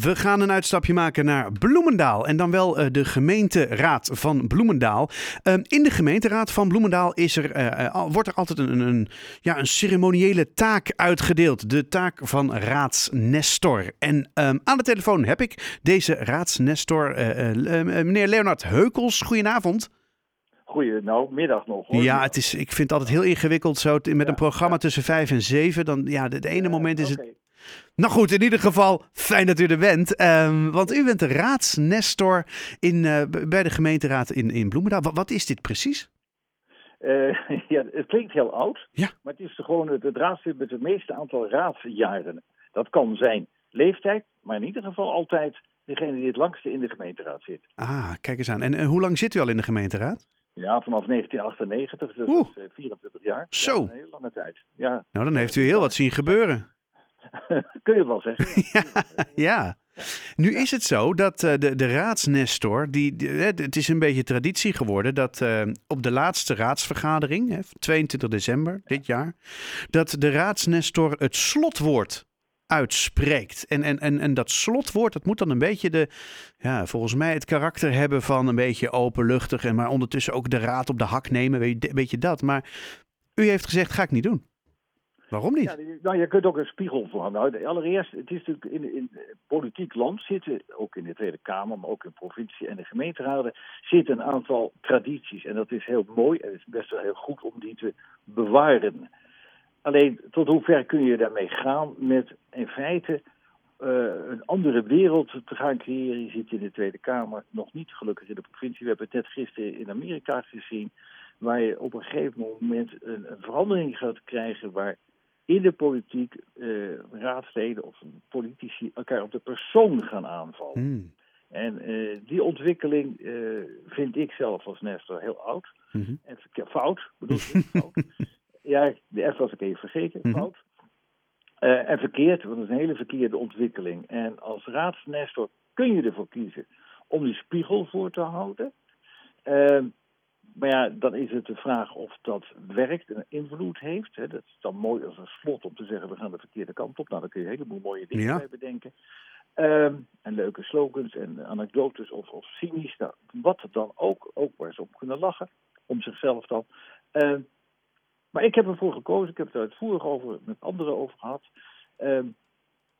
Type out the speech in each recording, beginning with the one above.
We gaan een uitstapje maken naar Bloemendaal en dan wel uh, de gemeenteraad van Bloemendaal. Uh, in de gemeenteraad van Bloemendaal is er, uh, wordt er altijd een, een, ja, een ceremoniële taak uitgedeeld. De taak van raadsnestor. En um, aan de telefoon heb ik deze raadsnestor, meneer Leonard Heukels. Goedenavond. Goeie, nou, middag nog. Hoor. Ja, het is, ik vind het altijd heel ingewikkeld zo met ja, een programma ja. tussen vijf en zeven. Dan, ja, de ene moment is het nou goed, in ieder geval fijn dat u er bent. Um, want u bent de raadsnestor in, uh, bij de gemeenteraad in, in Bloemendaal. Wat, wat is dit precies? Uh, ja, het klinkt heel oud, ja. maar het is gewoon het, het raadslid met het meeste aantal raadsjaren. Dat kan zijn leeftijd, maar in ieder geval altijd degene die het langste in de gemeenteraad zit. Ah, kijk eens aan. En, hoe lang zit u al in de gemeenteraad? Ja, vanaf 1998, dus dat is 24 jaar. Zo. Ja, een hele lange tijd. Ja. Nou, dan heeft u heel wat zien gebeuren. Kun je wel zeggen. ja, ja. Nu is het zo dat uh, de, de raadsnestor, die, die, het is een beetje traditie geworden dat uh, op de laatste raadsvergadering, hè, 22 december dit jaar, dat de raadsnestor het slotwoord uitspreekt. En, en, en, en dat slotwoord, dat moet dan een beetje de, ja, volgens mij het karakter hebben van een beetje openluchtig, en maar ondertussen ook de raad op de hak nemen, weet je, weet je dat. Maar u heeft gezegd, ga ik niet doen. Waarom niet? Ja, nou, je kunt ook een spiegel voor nou, Allereerst, het is natuurlijk in, in politiek land zitten, ook in de Tweede Kamer, maar ook in provincie en de gemeenteraden, zitten een aantal tradities. En dat is heel mooi en het is best wel heel goed om die te bewaren. Alleen, tot hoever kun je daarmee gaan met in feite uh, een andere wereld te gaan creëren? Je zit in de Tweede Kamer, nog niet gelukkig in de provincie. We hebben het net gisteren in Amerika gezien, waar je op een gegeven moment een, een verandering gaat krijgen waar in de politiek uh, raadsleden of politici elkaar op de persoon gaan aanvallen. Hmm. En uh, die ontwikkeling uh, vind ik zelf als Nestor heel oud. Mm-hmm. En fout, bedoel ik, fout. ja, de F was ik even vergeten, Mm-hmm. fout. en verkeerd, want dat is een hele verkeerde ontwikkeling. En als raadsnestor kun je ervoor kiezen om die spiegel voor te houden. Maar ja, dan is het de vraag of dat werkt en invloed heeft. Hè. Dat is dan mooi als een slot om te zeggen, we gaan de verkeerde kant op. Nou, dan kun je een heleboel mooie dingen Ja. bij bedenken. Um, en leuke slogans en anekdotes of, of cynisch. Nou, wat dan ook, ook waar ze op kunnen lachen. Om zichzelf dan. Um, maar ik heb ervoor gekozen, ik heb het er uitvoerig over met anderen over gehad. Um,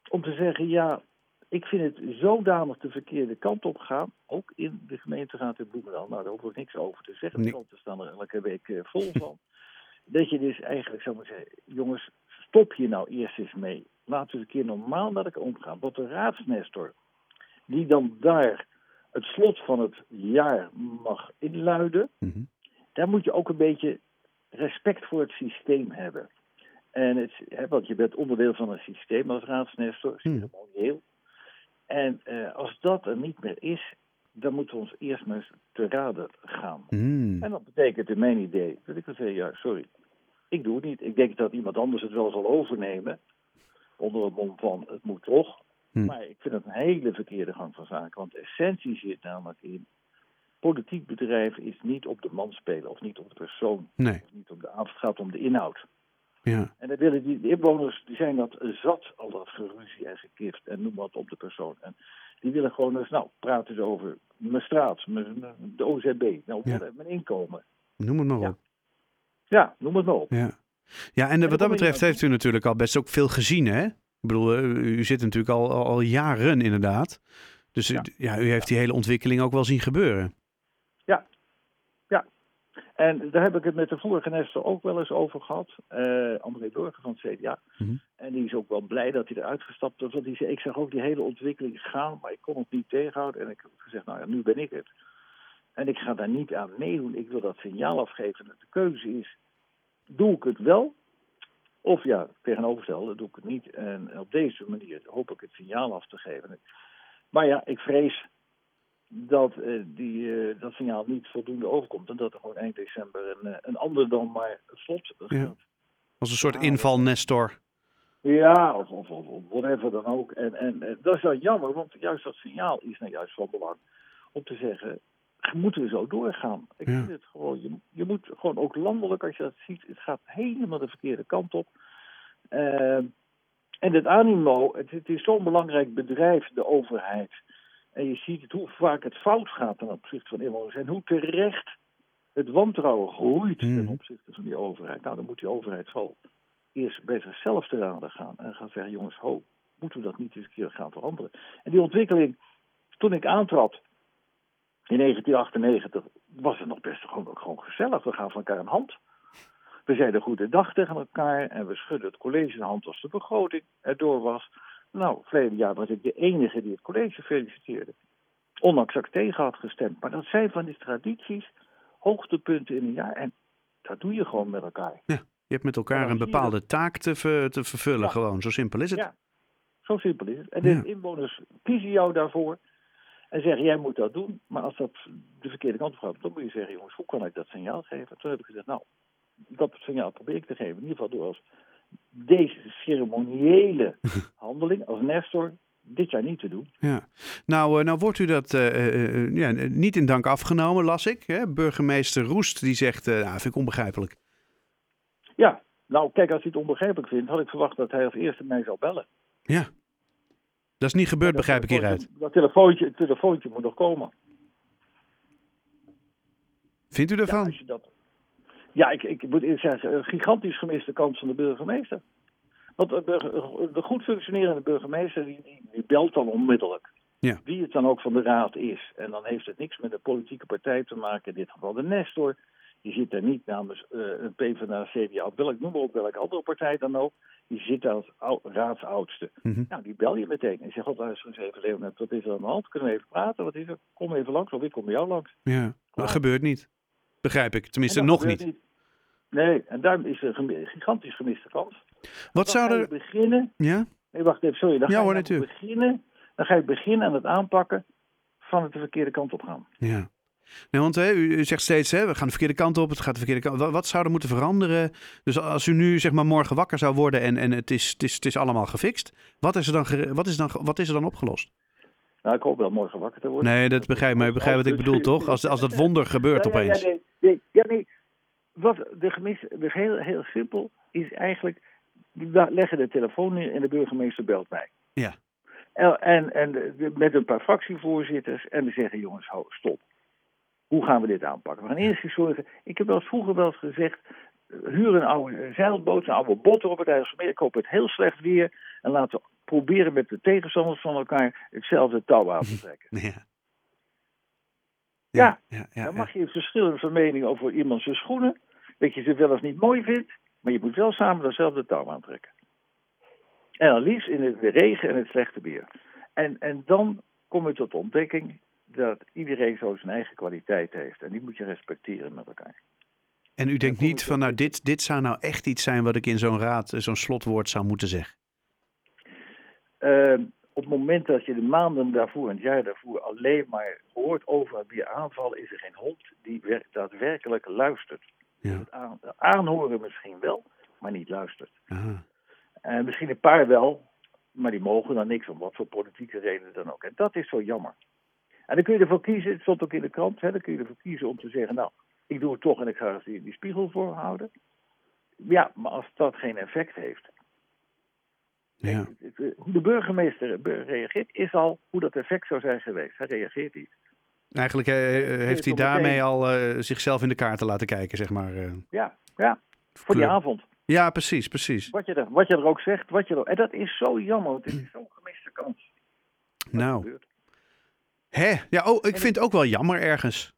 om te zeggen, ja, ik vind het zodanig de verkeerde kant op gaan, ook in de gemeenteraad in Bloemendaal. Nou, daar hoef ik niks over te zeggen, de kranten staan er elke week uh, vol van. dat je dus eigenlijk zou moeten zeggen, jongens, stop je nou eerst eens mee. Laten we eens een keer normaal met elkaar omgaan. Want de raadsnestor, die dan daar het slot van het jaar mag inluiden, Mm-hmm. daar moet je ook een beetje respect voor het systeem hebben. En het, hè, want je bent onderdeel van een systeem als raadsnestor, Hmm. ceremonieel. En uh, als dat er niet meer is, dan moeten we ons eerst maar eens te raden gaan. Mm. En dat betekent in mijn idee dat ik wil zeggen, ja, sorry, ik doe het niet. Ik denk dat iemand anders het wel zal overnemen, onder het mom van het moet toch. Hmm. Maar ik vind het een hele verkeerde gang van zaken, want de essentie zit namelijk in, politiek bedrijven is niet op de man spelen of niet op de persoon. Nee, Of niet op de avond, het gaat om de inhoud. Ja. En dan willen die de inwoners, die zijn dat zat, al dat geruzie en gekift en noem wat op de persoon. En die willen gewoon eens, nou, praten ze over mijn straat, mijn, mijn- de OZB, nou, Ja. mijn inkomen. Noem het maar Ja. op. Ja, noem het maar op. Ja, ja en eh, wat dat betreft heeft u natuurlijk al best ook veel gezien, hè? Ik bedoel, eh, u zit natuurlijk al, al, al jaren inderdaad. Dus u- Ja. ja, u heeft die hele ontwikkeling ook wel zien gebeuren. En daar heb ik het met de vorige Nestor ook wel eens over gehad. eh André Burger van het CDA. Mhm. En die is ook wel blij dat hij eruit gestapt is. Want die zei, ik zag ook die hele ontwikkeling gaan, maar ik kon het niet tegenhouden. En ik heb gezegd, nou ja, nu ben ik het. En ik ga daar niet aan meedoen. Ik wil dat signaal afgeven. En de keuze is, doe ik het wel? Of ja, tegenovergestelde, doe ik het niet. En op deze manier hoop ik het signaal af te geven. Maar ja, ik vrees dat eh, die, eh, dat signaal niet voldoende overkomt. En dat er gewoon eind december een, eh, een ander dan maar slot gaat. Ja. Als een soort Ja, inval Nestor. Ja, of, of, of, whatever dan ook. En, en, en dat is dan jammer, want juist dat signaal is nou juist van belang. Om te zeggen, moeten we zo doorgaan? Ik Ja. vind het gewoon, je, je moet gewoon ook landelijk, als je dat ziet, het gaat helemaal de verkeerde kant op. Ehm, En het animo, het, het is zo'n belangrijk bedrijf, de overheid. En je ziet het, hoe vaak het fout gaat ten opzichte van inwoners. En hoe terecht het wantrouwen groeit ten Mhm. opzichte van die overheid. Nou, dan moet die overheid wel eerst bij zichzelf te raden gaan. En gaan zeggen, jongens, ho, moeten we dat niet eens een keer gaan veranderen? En die ontwikkeling, toen ik aantrad in 1998, was het nog best gewoon, ook gewoon gezellig. We gaven elkaar een hand. We zeiden goedendag tegen elkaar en we schudden het college de hand als de begroting erdoor was. Nou, verleden jaar was ik de enige die het college feliciteerde. Ondanks dat ik tegen had gestemd. Maar dat zijn van die tradities, hoogtepunten in een jaar. En dat doe je gewoon met elkaar. Je hebt met elkaar een bepaalde taak te, ver- te vervullen, Ja. gewoon. Zo simpel is het. Ja. Zo simpel is het. En de Ja. inwoners kiezen jou daarvoor. En zeggen, jij moet dat doen. Maar als dat de verkeerde kant op gaat, dan moet je zeggen, jongens, hoe kan ik dat signaal geven? Toen heb ik gezegd, nou, dat signaal probeer ik te geven. In ieder geval door als deze ceremoniële handeling, als Nestor, dit jaar niet te doen. Ja. Nou, eh, nou wordt u dat eh, eh, ja, niet in dank afgenomen, las ik. Hè? Burgemeester Roest die zegt, nou, vind ik onbegrijpelijk. Ja, nou, kijk, als hij het onbegrijpelijk vindt, had ik verwacht dat hij als eerste mij zou bellen. Ja. Dat is niet gebeurd, Dat begrijp ik hieruit. Dat telefoontje, het telefoontje moet nog komen. Vindt u Ja, ervan? als je dat... ja ik, ik moet eerst zeggen, een gigantisch gemiste kans van de burgemeester. Want de, burger- de goed functionerende burgemeester, die, die, die belt dan onmiddellijk. Ja. Wie het dan ook van de raad is. En dan heeft het niks met een politieke partij te maken, in dit geval de Nestor. Die zit daar niet namens eh, een PvdA, CDA, welk, noem maar op welke andere partij dan ook. Die zit daar als ou- raadsoudste. Mhm. Nou, die bel je meteen. En je zegt, god, luister eens even, Leonard, wat is er aan de hand? Kunnen we even praten? Wat is er? Kom even langs, of ik kom bij jou langs. Ja. Dat gebeurt niet. Begrijp ik. Tenminste, nog niet. Nee, en daar is een gigantisch gemiste kans. Wat Dan zou ga je er... beginnen. Ja? Nee, wacht even, sorry. Dan Ja, ga hoor, natuurlijk. beginnen. Dan ga je beginnen aan het aanpakken van het de verkeerde kant op gaan. Ja. Nee, want hè, u, u zegt steeds, hè, we gaan de verkeerde kant op, het gaat de verkeerde kant Wat, wat zou er moeten veranderen? Dus als u nu zeg maar morgen wakker zou worden en, en het, is, het, is, het is allemaal gefixt, wat is, er dan, wat, is dan, wat is er dan opgelost? Nou, ik hoop wel morgen wakker te worden. Nee, dat begrijp, maar je begrijpt wat ik bedoel, toch? Als, als dat wonder gebeurt opeens. Ja, nee, nee, nee. Wat de gemis, dus heel, heel simpel, is eigenlijk... We leggen de telefoon neer en de burgemeester belt mij. Ja. En, en, en met een paar fractievoorzitters en we zeggen, jongens, ho, stop. Hoe gaan we dit aanpakken? We gaan eerst eens zorgen... Ik heb wel eens vroeger wel eens gezegd... Huur een oude zeilboot, een oude botter op het IJsselmeer. Ik hoop het heel slecht weer. En laten we proberen met de tegenstanders van elkaar hetzelfde touw aan te trekken. Ja. Ja. ja, ja, Dan mag je verschillende van mening over iemand zijn schoenen. Dat je ze wel eens niet mooi vindt. Maar je moet wel samen datzelfde touw aantrekken. En dan liefst in het de regen en het slechte weer. En, en dan kom je tot de ontdekking dat iedereen zo zijn eigen kwaliteit heeft. En die moet je respecteren met elkaar. En u denkt niet van, nou, dit, dit zou nou echt iets zijn wat ik in zo'n raad, eh, zo'n slotwoord zou moeten zeggen. Ehm, op het moment dat je de maanden daarvoor en het jaar daarvoor alleen maar hoort over wie aanvallen, is er geen hond die wer- daadwerkelijk luistert. Ja. Het aan- aanhoren misschien wel, maar niet luistert. Aha. En misschien een paar wel, maar die mogen dan niks om wat voor politieke redenen dan ook. En dat is zo jammer. En dan kun je ervoor kiezen, het stond ook in de krant, hè, dan kun je ervoor kiezen om te zeggen, nou, ik doe het toch en ik ga er die, die spiegel voor houden. Ja, maar als dat geen effect heeft. Ja. Het- Hoe de burgemeester be- reageert, is al hoe dat effect zou zijn geweest. Hij reageert niet. Eigenlijk eh, heeft hij daarmee al eh, zichzelf in de kaarten laten kijken, zeg maar. eh. Ja, ja, voor die avond. Ja, precies, precies. Wat je, er, wat je er ook zegt, wat je er, en dat is zo jammer, het is zo'n gemiste kans. Nou, hè? Ja, oh, ik vind het ook wel jammer ergens.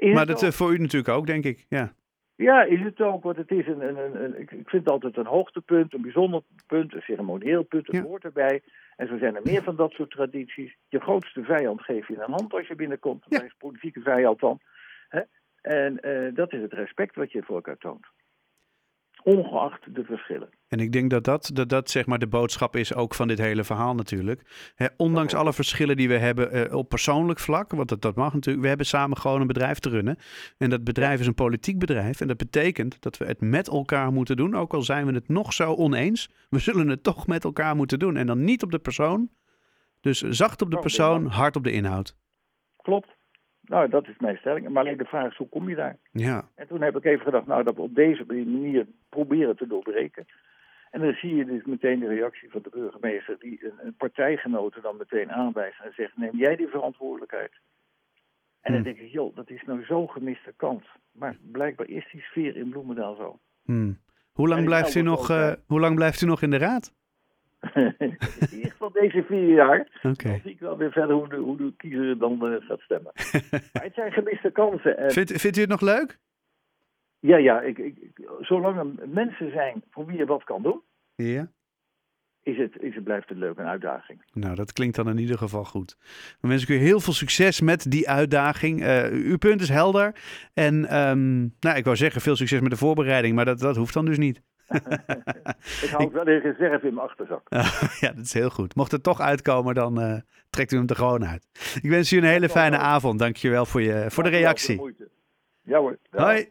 Maar dat eh, voor u natuurlijk ook, denk ik. Ja. Ja, is het ook, want het is een, een, een, ik vind het altijd een hoogtepunt, een bijzonder punt, een ceremonieel punt, het Ja. hoort erbij. En zo zijn er meer van dat soort tradities. Je grootste vijand geef je een hand als je binnenkomt, Ja. dat is politieke vijand dan. Hè? En eh, dat is het respect wat je voor elkaar toont. Ongeacht de verschillen. En ik denk dat dat, dat dat zeg maar de boodschap is ook van dit hele verhaal natuurlijk. Ondanks alle verschillen die we hebben eh, op persoonlijk vlak, want dat, dat mag natuurlijk. We hebben samen gewoon een bedrijf te runnen. En dat bedrijf is een politiek bedrijf. En dat betekent dat we het met elkaar moeten doen. Ook al zijn we het nog zo oneens. We zullen het toch met elkaar moeten doen. En dan niet op de persoon. Dus zacht op de Oh, persoon, hard op de inhoud. Klopt. Nou, dat is mijn stelling. Maar alleen de vraag is, hoe kom je daar? Ja, En toen heb ik even gedacht, nou, dat we op deze manier proberen te doorbreken. En dan zie je dus meteen de reactie van de burgemeester, die een, een partijgenoten dan meteen aanwijst en zegt: Neem jij die verantwoordelijkheid? En dan Hmm. denk ik, joh, dat is nou zo'n gemiste kans. Maar blijkbaar is die sfeer in Bloemendaal zo. Hmm. Hoe, lang blijft u nog, eh, eh, hoe lang blijft u nog in de raad? in ieder geval deze vier jaar. Oké. Dan zie ik wel weer verder hoe de, hoe de kiezer dan eh, gaat stemmen. maar het zijn gemiste kansen. En Vindt, vindt u het nog leuk? ja, ja, ik, ik, zolang er mensen zijn voor wie je wat kan doen, Ja. is het, is het, blijft het leuk een uitdaging. Nou, dat klinkt dan in ieder geval goed. Dan wens ik u heel veel succes met die uitdaging. Eh, uw punt is helder. En ehm, nou, ik wou zeggen, veel succes met de voorbereiding, maar dat, dat hoeft dan dus niet. Ik hou wel een reserve in mijn achterzak. ja, dat is heel goed. Mocht het toch uitkomen, dan eh, trekt u hem er gewoon uit. Ik wens u een hele fijne avond. Dank je wel voor, je, voor de reactie. Ja hoor. Hoi.